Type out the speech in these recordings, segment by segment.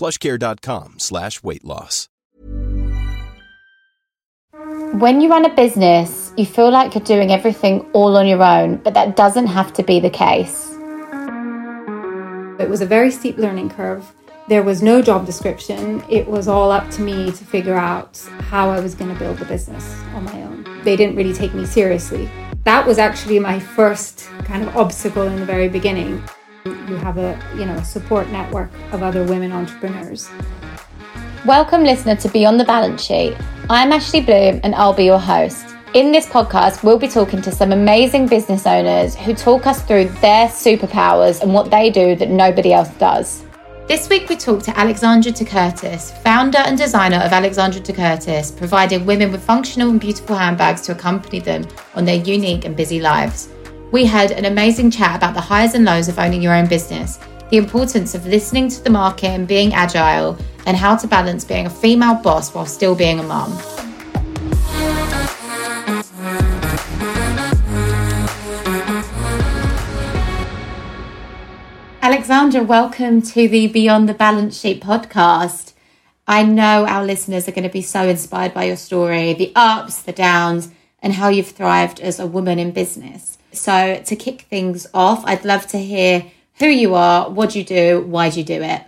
plushcare.com slash weight loss. When you run a business, you feel like you're doing everything all on your own, but that doesn't have to be the case. It was a very steep learning curve. There was no job description. It was all up to me to figure out how I was going to build the business on my own. They didn't really take me seriously. That was actually my first kind of obstacle in the very beginning. You have a, you know, a support network of other women entrepreneurs. Welcome, listener, to Beyond the Balance Sheet. I'm Ashley Bloom and I'll be your host. In this podcast, we'll be talking to some amazing business owners who talk us through their superpowers and what they do that nobody else does. This week, we talked to Alexandra de Curtis, founder and designer of Alexandra de Curtis, providing women with functional and beautiful handbags to accompany them on their unique and busy lives. We had an amazing chat about the highs and lows of owning your own business, the importance of listening to the market and being agile, and how to balance being a female boss while still being a mum. Alexandra, welcome to the Beyond the Balance Sheet podcast. I know our listeners are going to be so inspired by your story, the ups, the downs, and how you've thrived as a woman in business. So, to kick things off, I'd love to hear who you are, what you do, why do you do it?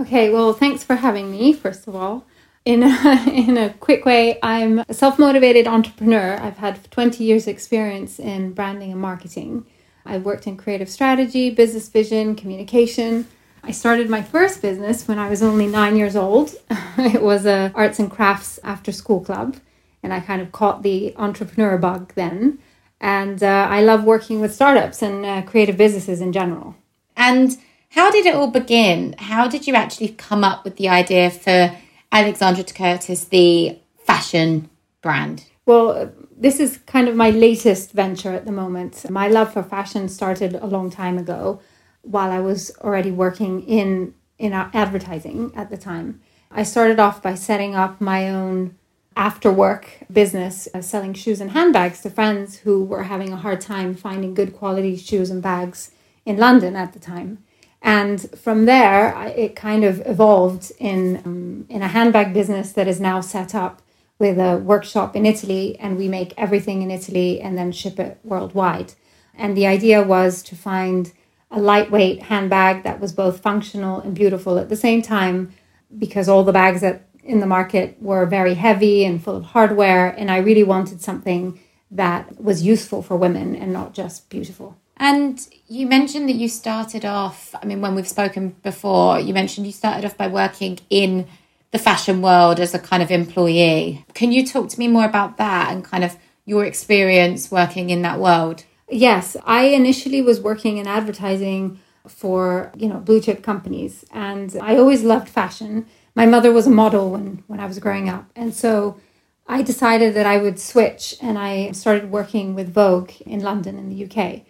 Okay, well, thanks for having me, first of all. In a, in a quick way, I'm a self motivated entrepreneur. I've had 20 years' experience in branding and marketing. I've worked in creative strategy, business vision, communication. I started my first business when I was only nine years old. it was a arts and crafts after school club, and I kind of caught the entrepreneur bug then. And uh, I love working with startups and uh, creative businesses in general. And how did it all begin? How did you actually come up with the idea for Alexandra de Curtis, the fashion brand? Well, this is kind of my latest venture at the moment. My love for fashion started a long time ago while I was already working in in advertising at the time. I started off by setting up my own after work business uh, selling shoes and handbags to friends who were having a hard time finding good quality shoes and bags in London at the time. And from there, it kind of evolved in, um, in a handbag business that is now set up with a workshop in Italy, and we make everything in Italy and then ship it worldwide. And the idea was to find a lightweight handbag that was both functional and beautiful at the same time, because all the bags that in the market were very heavy and full of hardware, and I really wanted something that was useful for women and not just beautiful. And you mentioned that you started off, I mean, when we've spoken before, you mentioned you started off by working in the fashion world as a kind of employee. Can you talk to me more about that and kind of your experience working in that world? Yes, I initially was working in advertising for, you know, blue chip companies and I always loved fashion. My mother was a model when when I was growing up. And so I decided that I would switch and I started working with Vogue in London in the UK.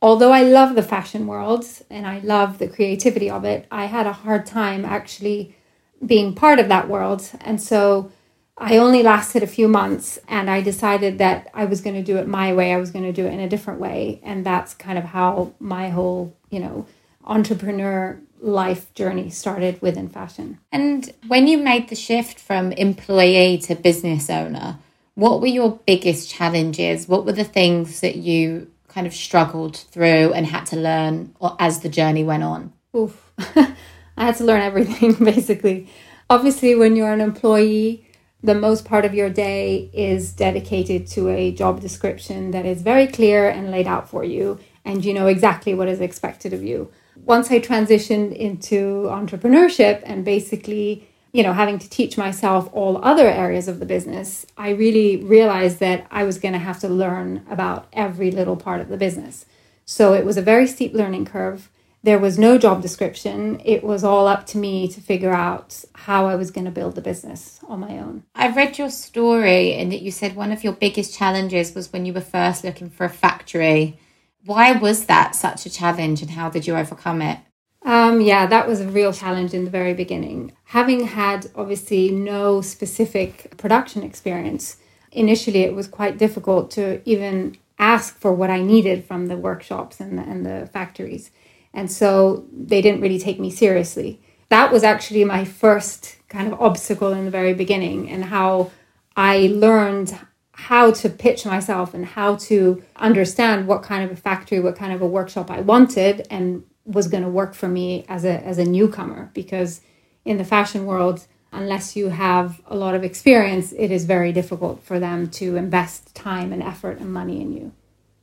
Although I love the fashion world and I love the creativity of it, I had a hard time actually being part of that world. And so I only lasted a few months and I decided that I was going to do it my way. I was going to do it in a different way. And that's kind of how my whole, you know, entrepreneur life journey started within fashion. And when you made the shift from employee to business owner, what were your biggest challenges? What were the things that you kind of struggled through and had to learn as the journey went on? Oof. I had to learn everything basically. Obviously, when you're an employee, the most part of your day is dedicated to a job description that is very clear and laid out for you, and you know exactly what is expected of you. Once I transitioned into entrepreneurship and basically you know, having to teach myself all other areas of the business, I really realized that I was going to have to learn about every little part of the business. So it was a very steep learning curve. There was no job description. It was all up to me to figure out how I was going to build the business on my own. I read your story and that you said one of your biggest challenges was when you were first looking for a factory. Why was that such a challenge and how did you overcome it? Um, yeah, that was a real challenge in the very beginning. Having had obviously no specific production experience, initially it was quite difficult to even ask for what I needed from the workshops and the, and the factories. And so they didn't really take me seriously. That was actually my first kind of obstacle in the very beginning, and how I learned how to pitch myself and how to understand what kind of a factory, what kind of a workshop I wanted, and was going to work for me as a as a newcomer. Because in the fashion world unless you have a lot of experience it is very difficult for them to invest time and effort and money in you.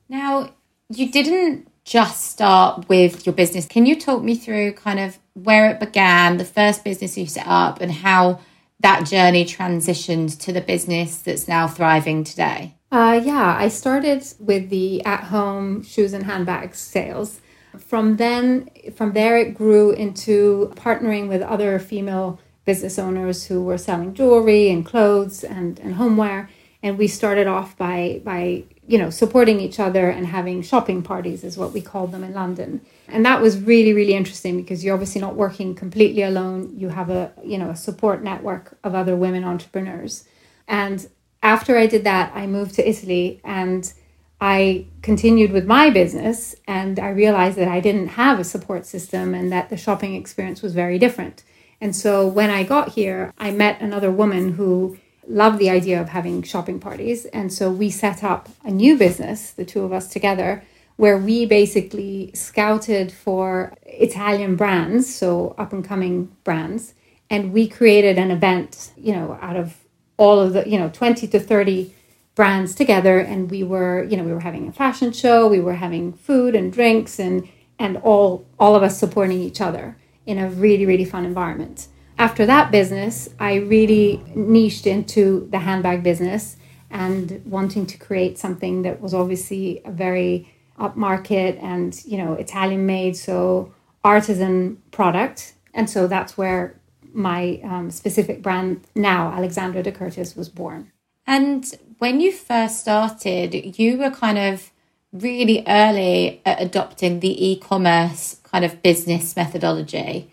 Now you didn't just start with your business. Can you talk me through kind of where it began the first business you set up and how that journey transitioned to the business that's now thriving today uh, yeah i started with the at home shoes and handbags sales from then, from there, it grew into partnering with other female business owners who were selling jewelry and clothes and, and homeware. And we started off by by you know supporting each other and having shopping parties is what we called them in London. And that was really really interesting because you're obviously not working completely alone. You have a you know a support network of other women entrepreneurs. And after I did that, I moved to Italy and I continued with my business and I realized that I didn't have a support system and that the shopping experience was very different. And so when I got here, I met another woman who loved the idea of having shopping parties. And so we set up a new business, the two of us together, where we basically scouted for Italian brands, so up and coming brands. And we created an event, you know, out of all of the, you know, 20 to 30 brands together and we were you know we were having a fashion show we were having food and drinks and and all all of us supporting each other in a really really fun environment after that business i really niched into the handbag business and wanting to create something that was obviously a very upmarket and you know italian made so artisan product and so that's where my um, specific brand now alexandra de curtis was born and when you first started, you were kind of really early at adopting the e commerce kind of business methodology.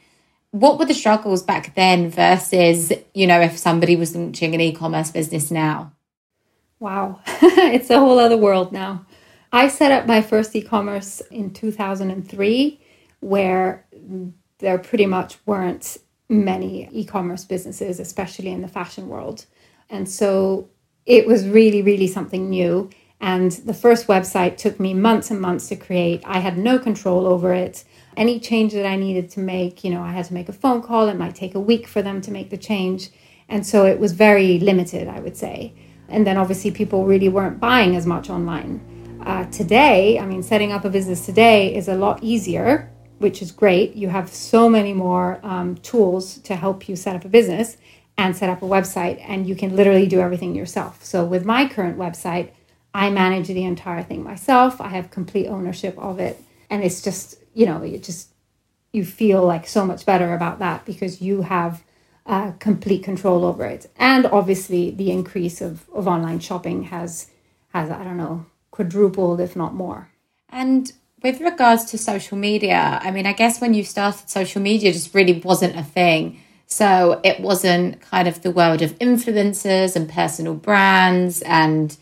What were the struggles back then versus, you know, if somebody was launching an e commerce business now? Wow, it's a whole other world now. I set up my first e commerce in 2003, where there pretty much weren't many e commerce businesses, especially in the fashion world. And so it was really, really something new. And the first website took me months and months to create. I had no control over it. Any change that I needed to make, you know, I had to make a phone call. It might take a week for them to make the change. And so it was very limited, I would say. And then obviously people really weren't buying as much online. Uh, today, I mean, setting up a business today is a lot easier, which is great. You have so many more um, tools to help you set up a business and set up a website and you can literally do everything yourself. So with my current website, I manage the entire thing myself. I have complete ownership of it and it's just, you know, you just you feel like so much better about that because you have uh, complete control over it. And obviously the increase of, of online shopping has has I don't know, quadrupled if not more. And with regards to social media, I mean, I guess when you started social media just really wasn't a thing so it wasn't kind of the world of influencers and personal brands and,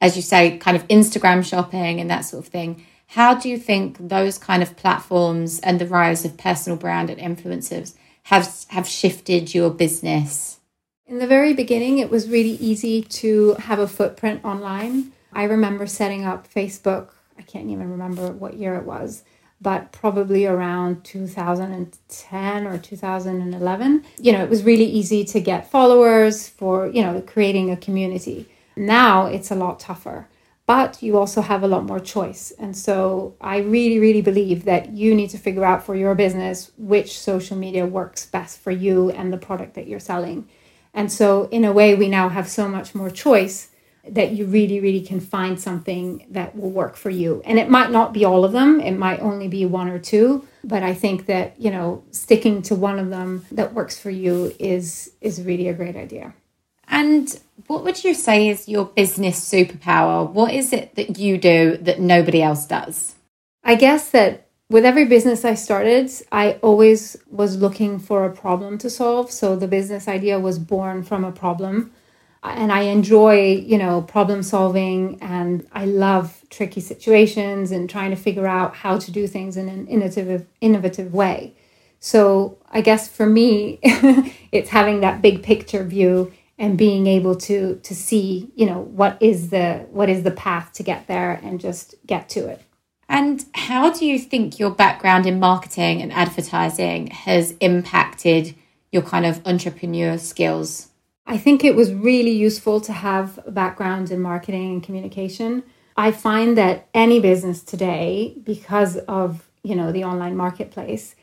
as you say, kind of Instagram shopping and that sort of thing. How do you think those kind of platforms and the rise of personal brand and influencers have have shifted your business? In the very beginning, it was really easy to have a footprint online. I remember setting up Facebook. I can't even remember what year it was but probably around 2010 or 2011, you know, it was really easy to get followers for, you know, creating a community. Now it's a lot tougher, but you also have a lot more choice. And so I really, really believe that you need to figure out for your business which social media works best for you and the product that you're selling. And so, in a way, we now have so much more choice that you really, really can find something that will work for you. And it might not be all of them, it might only be one or two. But I think that, you know, sticking to one of them that works for you is is really a great idea. And what would you say is your business superpower? What is it that you do that nobody else does? I guess that with every business I started, I always was looking for a problem to solve. So the business idea was born from a problem and I enjoy, you know, problem solving and I love tricky situations and trying to figure out how to do things in an innovative innovative way. So, I guess for me it's having that big picture view and being able to to see, you know, what is the what is the path to get there and just get to it. And how do you think your background in marketing and advertising has impacted your kind of entrepreneur skills? I think it was really useful to have a background in marketing and communication. I find that any business today, because of you know the online marketplace,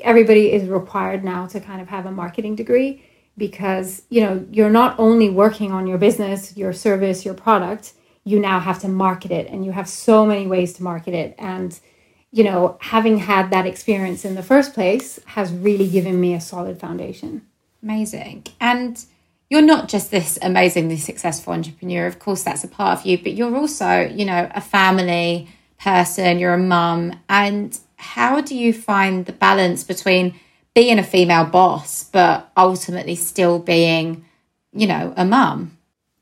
everybody is required now to kind of have a marketing degree because you know you're not only working on your business, your service, your product, you now have to market it and you have so many ways to market it and you know having had that experience in the first place has really given me a solid foundation. Amazing. And you're not just this amazingly successful entrepreneur. Of course, that's a part of you, but you're also, you know, a family person, you're a mum. And how do you find the balance between being a female boss, but ultimately still being, you know, a mum?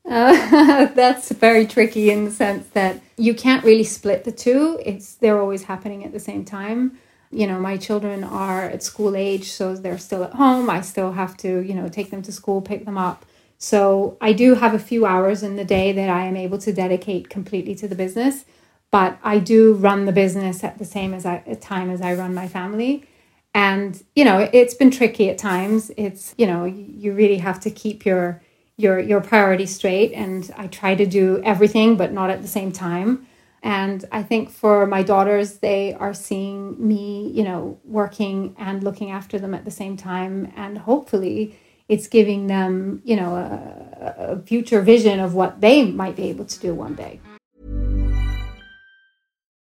Uh, that's very tricky in the sense that you can't really split the two. It's they're always happening at the same time you know my children are at school age so they're still at home i still have to you know take them to school pick them up so i do have a few hours in the day that i am able to dedicate completely to the business but i do run the business at the same as I, time as i run my family and you know it's been tricky at times it's you know you really have to keep your your your priorities straight and i try to do everything but not at the same time and I think for my daughters, they are seeing me, you know, working and looking after them at the same time. And hopefully it's giving them, you know, a, a future vision of what they might be able to do one day.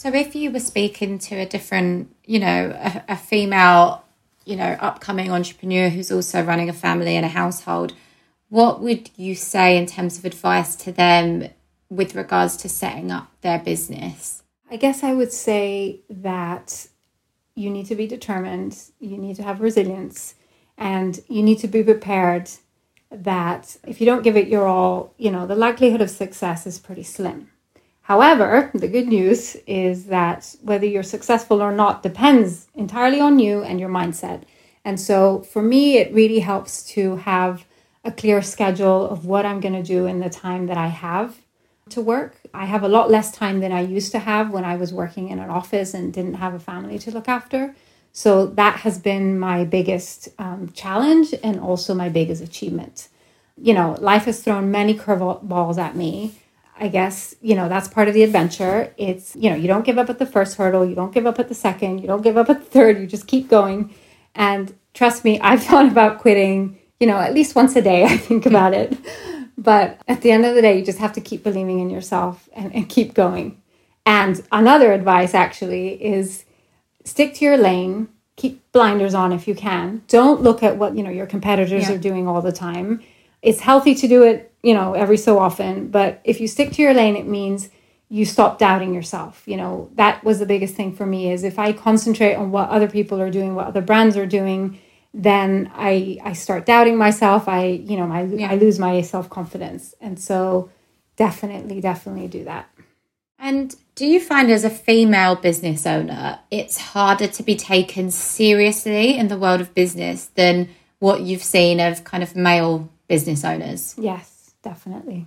So, if you were speaking to a different, you know, a, a, female, you know, upcoming entrepreneur who's also running a family and a household, what would you say in terms of advice to them with regards to setting up their business? I guess I would say that you need to be determined, you need to have resilience, And you need to be prepared that if you don't give it your all, you know, the likelihood of success is pretty slim. However, the good news is that whether you're successful or not depends entirely on you and your mindset. And so for me, it really helps to have a clear schedule of what I'm going to do in the time that I have to work. I have a lot less time than I used to have when I was working in an office and didn't have a family to look after. So that has been my biggest um, challenge and also my biggest achievement. You know, life has thrown many curveballs at me. I guess, you know, that's part of the adventure. It's, you know, you don't give up at the first hurdle, you don't give up at the second, you don't give up at the third, you just keep going. And trust me, I've thought about quitting, you know, at least once a day, I think about it. But at the end of the day, you just have to keep believing in yourself and, and keep going. And another advice actually is stick to your lane, keep blinders on if you can. Don't look at what, you know, your competitors yeah. are doing all the time. It's healthy to do it, you know, every so often, but if you stick to your lane, it means you stop doubting yourself. You know, that was the biggest thing for me is if I concentrate on what other people are doing, what other brands are doing, then I I start doubting myself. I you know I yeah. I lose my self confidence, and so definitely definitely do that. And do you find as a female business owner, it's harder to be taken seriously in the world of business than what you've seen of kind of male business owners? Yes, definitely.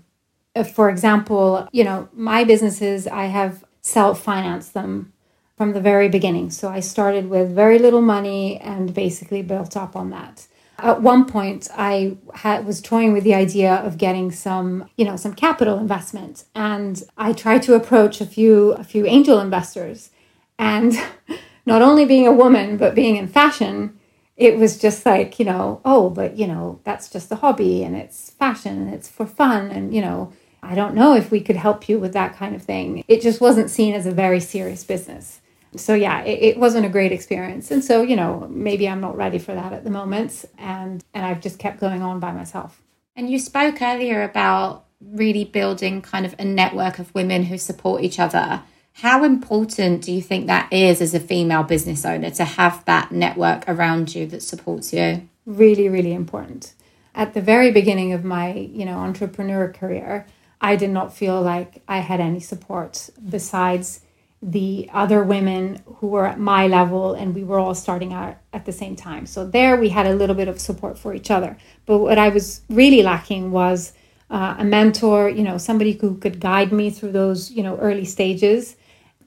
For example, you know, my businesses, I have self financed them from the very beginning. So I started with very little money and basically built up on that. At one point, I had, was toying with the idea of getting some, you know, some capital investment, and I tried to approach a few a few angel investors, and not only being a woman but being in fashion, it was just like, you know, oh, but you know, that's just a hobby, and it's fashion, and it's for fun, and you know, I don't know if we could help you with that kind of thing. It just wasn't seen as a very serious business. So yeah it, it, wasn't a great experience. And so you know maybe i'm not ready for that at the moment and and i've just kept going on by myself. And you spoke earlier about really building kind of a network of women who support each other how important do you think that is as a female business owner to have that network around you that supports you really really important at the very beginning of my you know entrepreneur career i did not feel like i had any support besides the other women who were at my level and we were all starting out at the same time. So there we had a little bit of support for each other. But what I was really lacking was uh, a mentor, you know, somebody who could guide me through those, you know, early stages.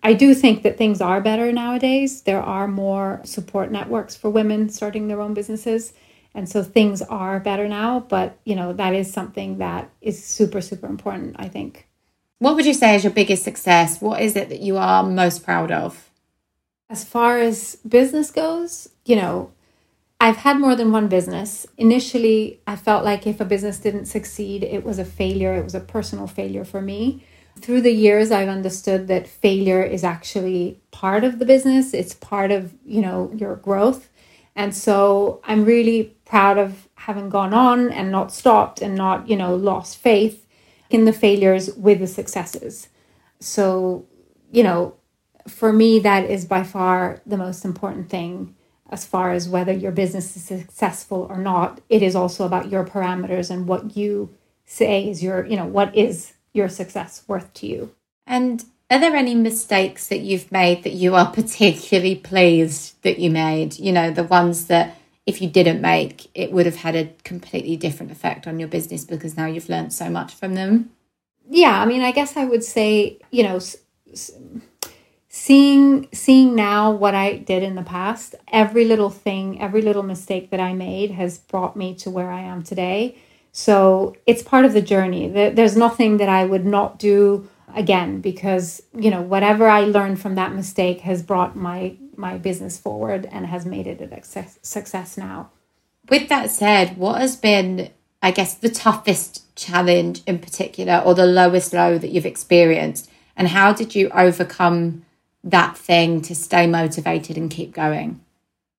I do think that things are better nowadays. There are more support networks for women starting their own businesses. And so things are better now, but you know, that is something that is super super important, I think. What would you say is your biggest success? What is it that you are most proud of? As far as business goes, you know, I've had more than one business. Initially, I felt like if a business didn't succeed, it was a failure, it was a personal failure for me. Through the years, I've understood that failure is actually part of the business, it's part of, you know, your growth. And so I'm really proud of having gone on and not stopped and not, you know, lost faith in the failures with the successes. So, you know, for me, that is by far the most important thing as far as whether your business is successful or not. It is also about your parameters and what you say is your, you know, what is your success worth to you. And are there any mistakes that you've made that you are particularly pleased that you made? You know, the ones that if you didn't make, it would have had a completely different effect on your business because now you've learned so much from them. Yeah, I mean, I guess I would say, you know, seeing seeing now what I did in the past, every little thing, every little mistake that I made has brought me to where I am today. So it's part of the journey. There's nothing that I would not do again because you know whatever I learned from that mistake has brought my my business forward and has made it a success, success now. With that said, what has been, I guess, the toughest challenge in particular or the lowest low that you've experienced? And how did you overcome that thing to stay motivated and keep going?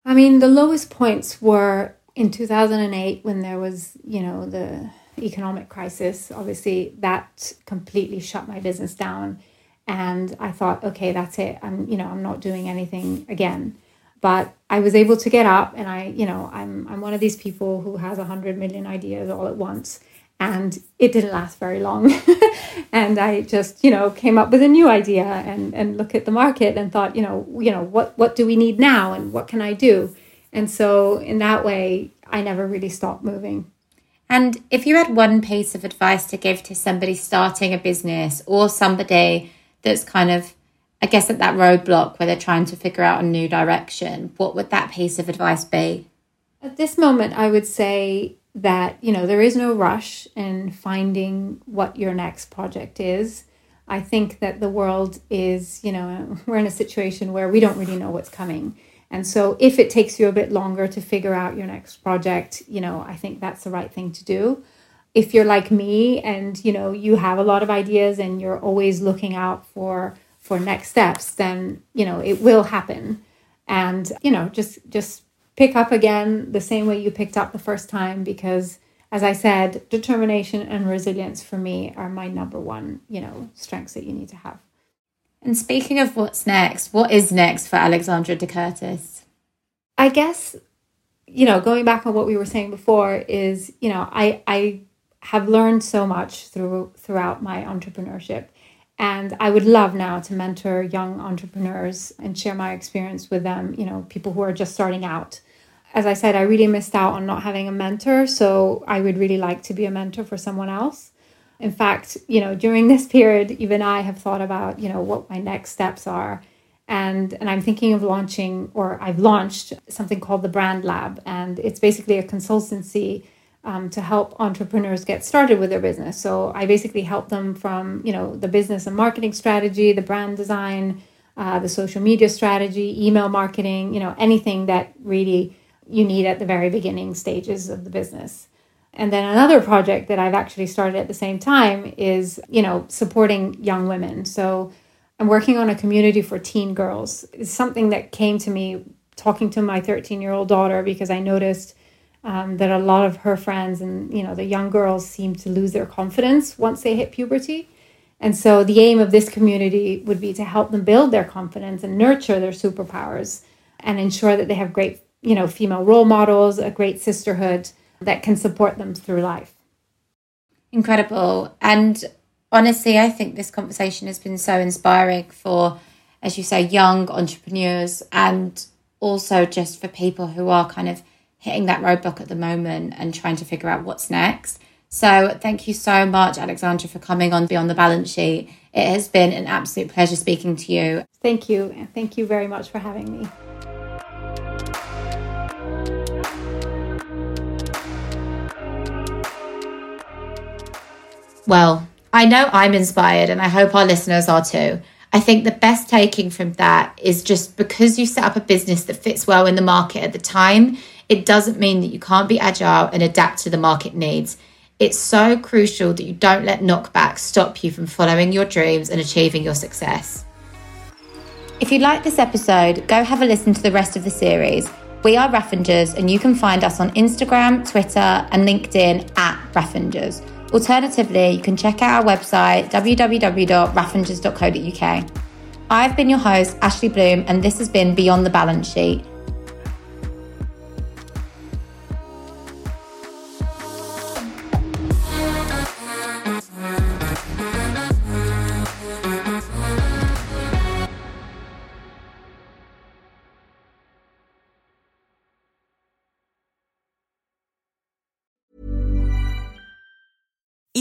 I mean, the lowest points were in 2008 when there was, you know, the economic crisis. Obviously, that completely shut my business down and I thought, okay, that's it. I'm, you know, I'm not doing anything again. But I was able to get up and I, you know, I'm I'm one of these people who has a hundred million ideas all at once. And it didn't last very long. and I just, you know, came up with a new idea and, and look at the market and thought, you know, you know, what what do we need now and what can I do? And so in that way, I never really stopped moving. And if you had one piece of advice to give to somebody starting a business or somebody that's kind of, I guess, at that roadblock where they're trying to figure out a new direction, what would that piece of advice be? At this moment, I would say that, you know, there is no rush in finding what your next project is. I think that the world is, you know, we're in a situation where we don't really know what's coming. And so if it takes you a bit longer to figure out your next project, you know, I think that's the right thing to do. If you're like me and, you know, you have a lot of ideas and you're always looking out for for next steps, then, you know, it will happen. And, you know, just just pick up again the same way you picked up the first time because as I said, determination and resilience for me are my number one, you know, strengths that you need to have. And speaking of what's next, what is next for Alexandra de Curtis? I guess, you know, going back on what we were saying before is, you know, I I have learned so much through throughout my entrepreneurship. And I would love now to mentor young entrepreneurs and share my experience with them, you know, people who are just starting out. As I said, I really missed out on not having a mentor. So I would really like to be a mentor for someone else. In fact, you know, during this period, even I have thought about, you know, what my next steps are. And, and I'm thinking of launching, or I've launched something called the Brand Lab. And it's basically a consultancy um, to help entrepreneurs get started with their business. So I basically help them from, you know, the business and marketing strategy, the brand design, uh, the social media strategy, email marketing, you know, anything that really you need at the very beginning stages of the business. And then another project that I've actually started at the same time is, you know, supporting young women. So I'm working on a community for teen girls. It's something that came to me talking to my 13 year old daughter because I noticed um, that a lot of her friends and, you know, the young girls seem to lose their confidence once they hit puberty. And so the aim of this community would be to help them build their confidence and nurture their superpowers and ensure that they have great, you know, female role models, a great sisterhood that can support them through life. Incredible. And honestly, I think this conversation has been so inspiring for, as you say, young entrepreneurs and also just for people who are kind of hitting that roadblock at the moment and trying to figure out what's next. So, thank you so much, Alexandra, for coming on Beyond the Balance Sheet. It has been an absolute pleasure speaking to you. Thank you. Thank you very much for having me. Well, I know I'm inspired and I hope our listeners are too. I think the best taking from that is just because you set up a business that fits well in the market at the time, it doesn't mean that you can't be agile and adapt to the market needs. It's so crucial that you don't let knockbacks stop you from following your dreams and achieving your success. If you like this episode, go have a listen to the rest of the series. We are Raffingers, and you can find us on Instagram, Twitter, and LinkedIn at Raffingers. Alternatively, you can check out our website, www.raffingers.co.uk. I've been your host, Ashley Bloom, and this has been Beyond the Balance Sheet.